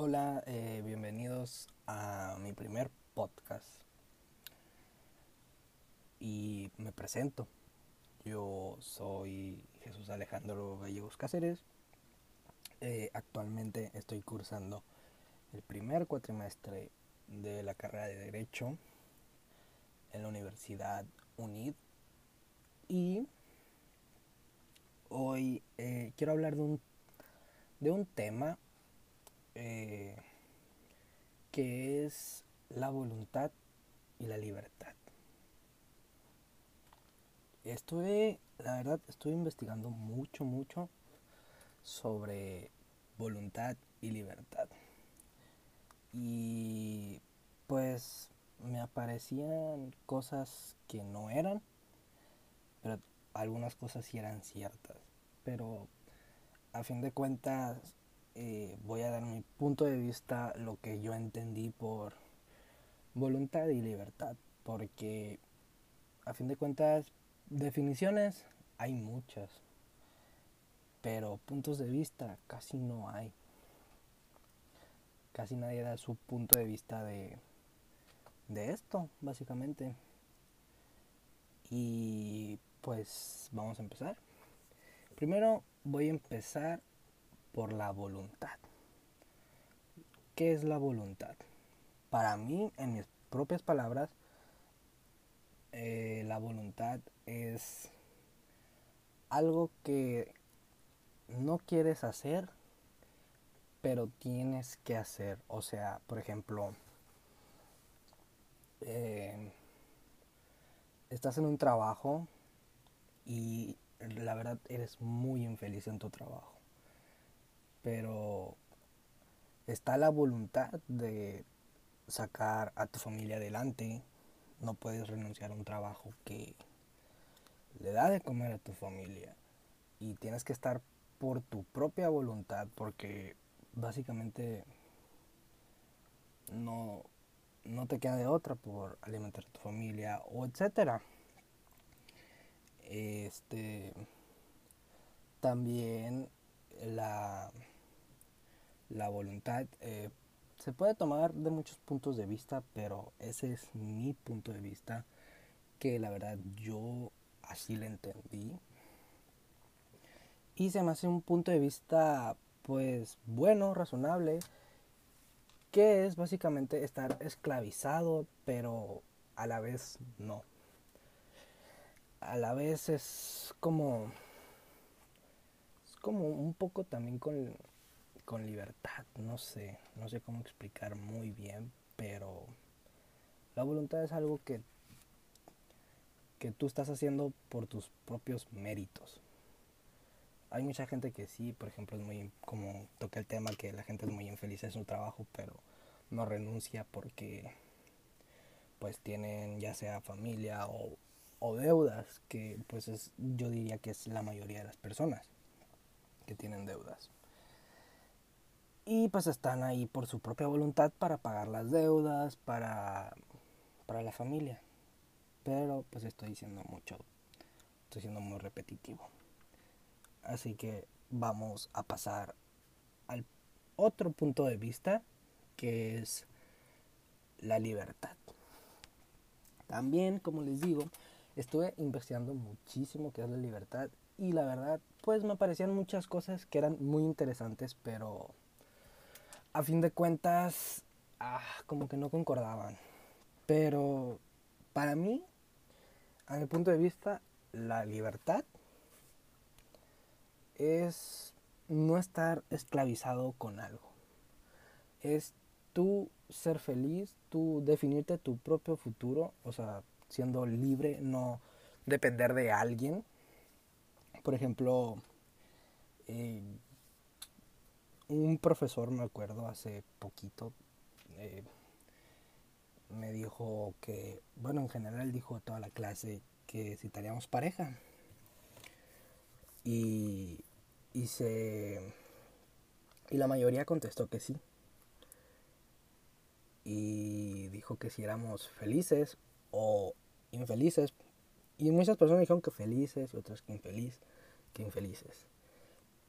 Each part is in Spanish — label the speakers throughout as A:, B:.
A: Hola, eh, bienvenidos a mi primer podcast. Y me presento. Yo soy Jesús Alejandro Gallegos Cáceres. Eh, actualmente estoy cursando el primer cuatrimestre de la carrera de Derecho en la Universidad UNID. Y hoy eh, quiero hablar de un, de un tema eh, que es la voluntad y la libertad. Estuve, la verdad, estuve investigando mucho, mucho sobre voluntad y libertad. Y pues me aparecían cosas que no eran, pero algunas cosas sí eran ciertas. Pero a fin de cuentas eh, voy a dar mi punto de vista, lo que yo entendí por voluntad y libertad, porque a fin de cuentas definiciones hay muchas, pero puntos de vista casi no hay. Casi nadie da su punto de vista de, de esto, básicamente. Y pues vamos a empezar. Primero voy a empezar por la voluntad. ¿Qué es la voluntad? Para mí, en mis propias palabras, eh, la voluntad es algo que no quieres hacer, pero tienes que hacer. O sea, por ejemplo, eh, estás en un trabajo y la verdad eres muy infeliz en tu trabajo pero está la voluntad de sacar a tu familia adelante. No puedes renunciar a un trabajo que le da de comer a tu familia. Y tienes que estar por tu propia voluntad porque básicamente no, no te queda de otra por alimentar a tu familia o etcétera. Este también la, la voluntad eh, se puede tomar de muchos puntos de vista, pero ese es mi punto de vista, que la verdad yo así lo entendí. Y se me hace un punto de vista pues bueno, razonable, que es básicamente estar esclavizado, pero a la vez no. A la vez es como como un poco también con, con libertad, no sé, no sé cómo explicar muy bien, pero la voluntad es algo que, que tú estás haciendo por tus propios méritos. Hay mucha gente que sí, por ejemplo, es muy, como toca el tema, que la gente es muy infeliz en su trabajo, pero no renuncia porque pues tienen ya sea familia o, o deudas, que pues es, yo diría que es la mayoría de las personas que tienen deudas. Y pues están ahí por su propia voluntad para pagar las deudas, para, para la familia. Pero pues estoy diciendo mucho, estoy siendo muy repetitivo. Así que vamos a pasar al otro punto de vista, que es la libertad. También, como les digo, estuve investigando muchísimo qué es la libertad y la verdad pues me parecían muchas cosas que eran muy interesantes, pero a fin de cuentas ah, como que no concordaban. Pero para mí, a mi punto de vista, la libertad es no estar esclavizado con algo. Es tú ser feliz, tú definirte tu propio futuro, o sea, siendo libre, no depender de alguien por ejemplo, eh, un profesor, me acuerdo, hace poquito, eh, me dijo que, bueno, en general dijo a toda la clase que si teníamos pareja. Y, y se... Y la mayoría contestó que sí. Y dijo que si éramos felices o infelices. Y muchas personas dijeron que felices y otras que infelices infelices.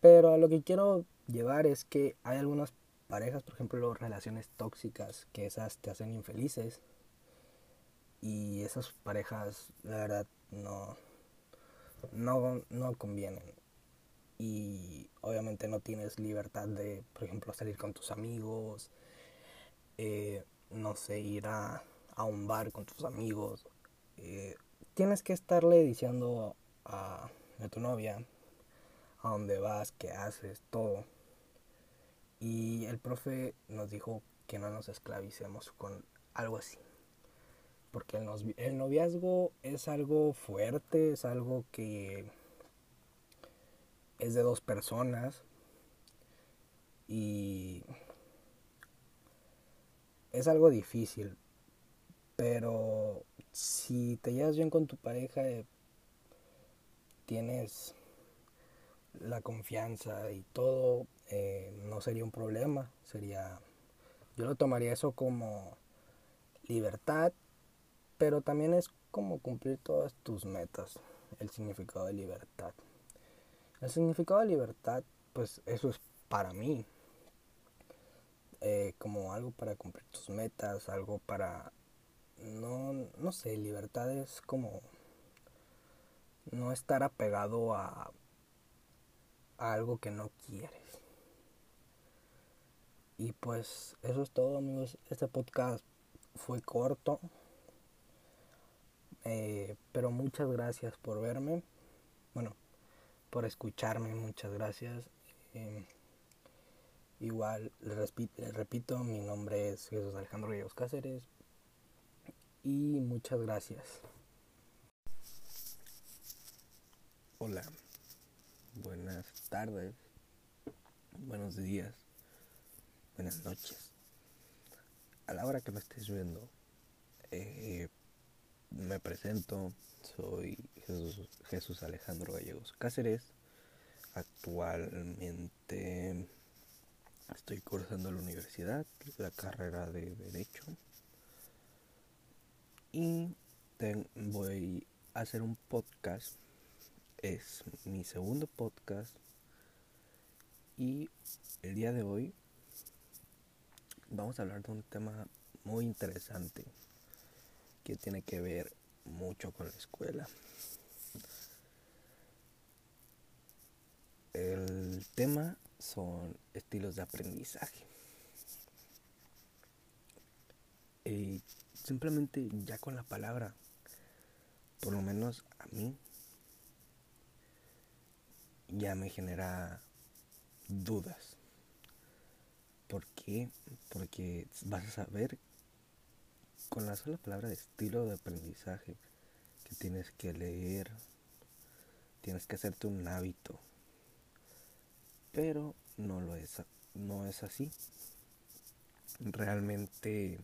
A: Pero a lo que quiero llevar es que hay algunas parejas, por ejemplo, relaciones tóxicas, que esas te hacen infelices. Y esas parejas, la verdad, no, no, no convienen. Y obviamente no tienes libertad de, por ejemplo, salir con tus amigos, eh, no sé, ir a, a, un bar con tus amigos. Eh, tienes que estarle diciendo a, a tu novia a dónde vas, qué haces, todo. Y el profe nos dijo que no nos esclavicemos con algo así. Porque el, noviazgo es algo fuerte, es algo que es de dos personas. Y es algo difícil. Pero si te llevas bien con tu pareja, eh, tienes la confianza y todo, eh, no sería un problema. Sería. Yo lo tomaría eso como libertad, pero también es como cumplir todas tus metas. El significado de libertad. El significado de libertad, pues eso es para mí. Eh, como algo para cumplir tus metas, algo para... No, no sé, libertad es como no estar apegado a, algo que no quieres. Y pues eso es todo amigos. Este podcast fue corto. Eh, pero muchas gracias por verme. Bueno, por escucharme. Muchas gracias. Eh, igual les, repito, mi nombre es Jesús Alejandro Ríos Cáceres. Y muchas gracias. Hola. Buenas tardes. Buenos días buenas noches. A la hora que me estés viendo, eh, me presento, soy Jesús, Alejandro Gallegos Cáceres. Actualmente estoy cursando la universidad, la carrera de Derecho. Y voy a hacer un podcast. Es mi segundo podcast. Y el día de hoy vamos a hablar de un tema muy interesante que tiene que ver mucho con la escuela. El tema son estilos de aprendizaje. Y simplemente ya con la palabra, por lo menos a mí, ya me genera dudas. ¿Por qué? Porque vas a saber con la sola palabra de estilo de aprendizaje que tienes que leer, tienes que hacerte un hábito. Pero no lo es, no es así. Realmente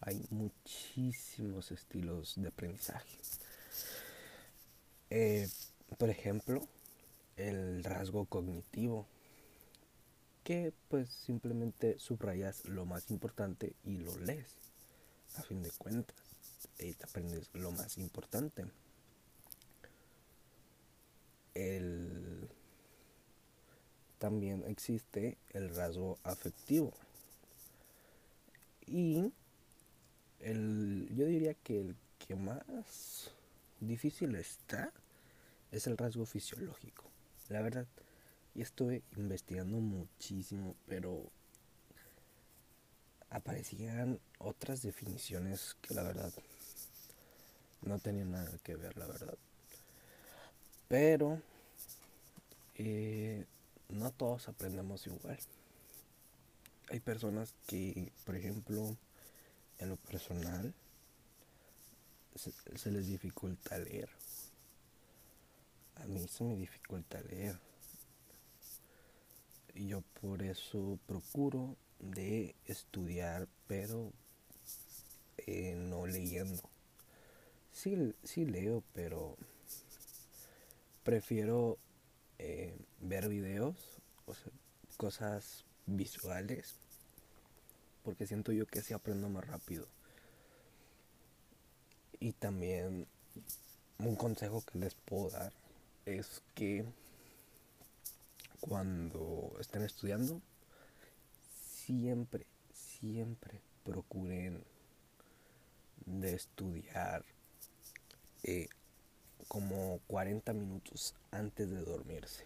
A: hay muchísimos estilos de aprendizaje. Eh, por ejemplo, el rasgo cognitivo que pues simplemente subrayas lo más importante y lo lees. A fin de cuentas, y te aprendes lo más importante. El... También existe el rasgo afectivo. Y el, yo diría que el que más difícil está es el rasgo fisiológico. La verdad, y estuve investigando muchísimo, pero aparecían otras definiciones que la verdad no tenían nada que ver, la verdad. Pero eh, no todos aprendemos igual. Hay personas que, por ejemplo, en lo personal, se, se les dificulta leer. A mí se me dificulta leer yo por eso procuro de estudiar, pero eh, no leyendo. Sí, sí leo, pero prefiero eh, ver videos, o cosas visuales, porque siento yo que así aprendo más rápido. Y también un consejo que les puedo dar es que cuando estén estudiando, siempre, siempre procuren de estudiar eh, como 40 minutos antes de dormirse.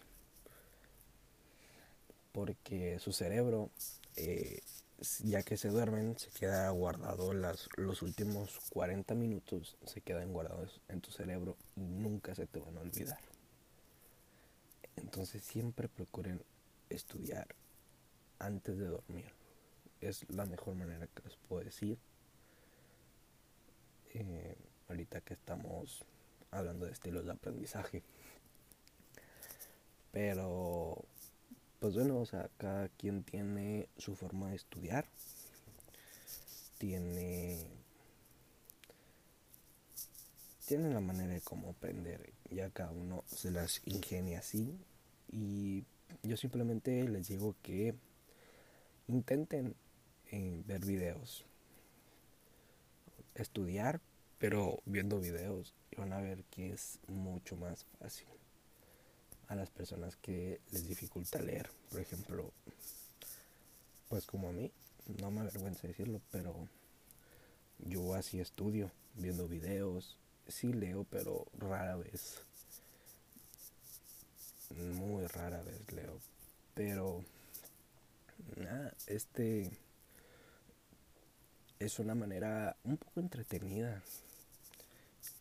A: Porque su cerebro, eh, ya que se duermen, se queda guardado las, los últimos 40 minutos, se quedan guardados en tu cerebro y nunca se te van a olvidar. Entonces siempre procuren estudiar antes de dormir. Es la mejor manera que les puedo decir. Eh, ahorita que estamos hablando de estilos de aprendizaje. Pero, pues bueno, o sea, cada quien tiene su forma de estudiar. Tiene tiene la manera de cómo aprender, ya cada uno se las ingenia así. Y yo simplemente les digo que intenten eh, ver videos, estudiar, pero viendo videos van a ver que es mucho más fácil a las personas que les dificulta leer, por ejemplo, pues como a mí, no me avergüenza decirlo, pero yo así estudio, viendo videos, sí leo, pero rara vez muy rara vez leo. Pero nada, este es una manera un poco entretenida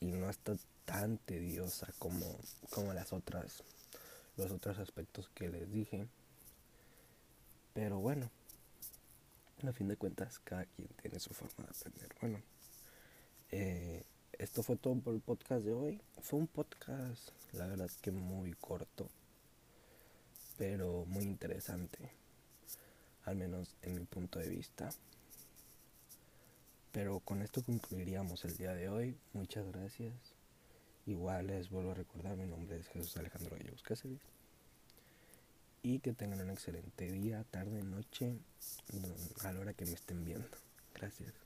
A: y no está tan tediosa como, como las otras los otros aspectos que les dije. Pero bueno, a fin de cuentas cada quien tiene su forma de aprender. Bueno, eh, esto fue todo por el podcast de hoy. Fue un podcast, la verdad que muy corto pero muy interesante, al menos en mi punto de vista. Pero con esto concluiríamos el día de hoy. Muchas gracias. Igual les vuelvo a recordar, mi nombre es Jesús Alejandro Gallegos Cáceres. Y que tengan un excelente día, tarde, noche, a la hora que me estén viendo. Gracias.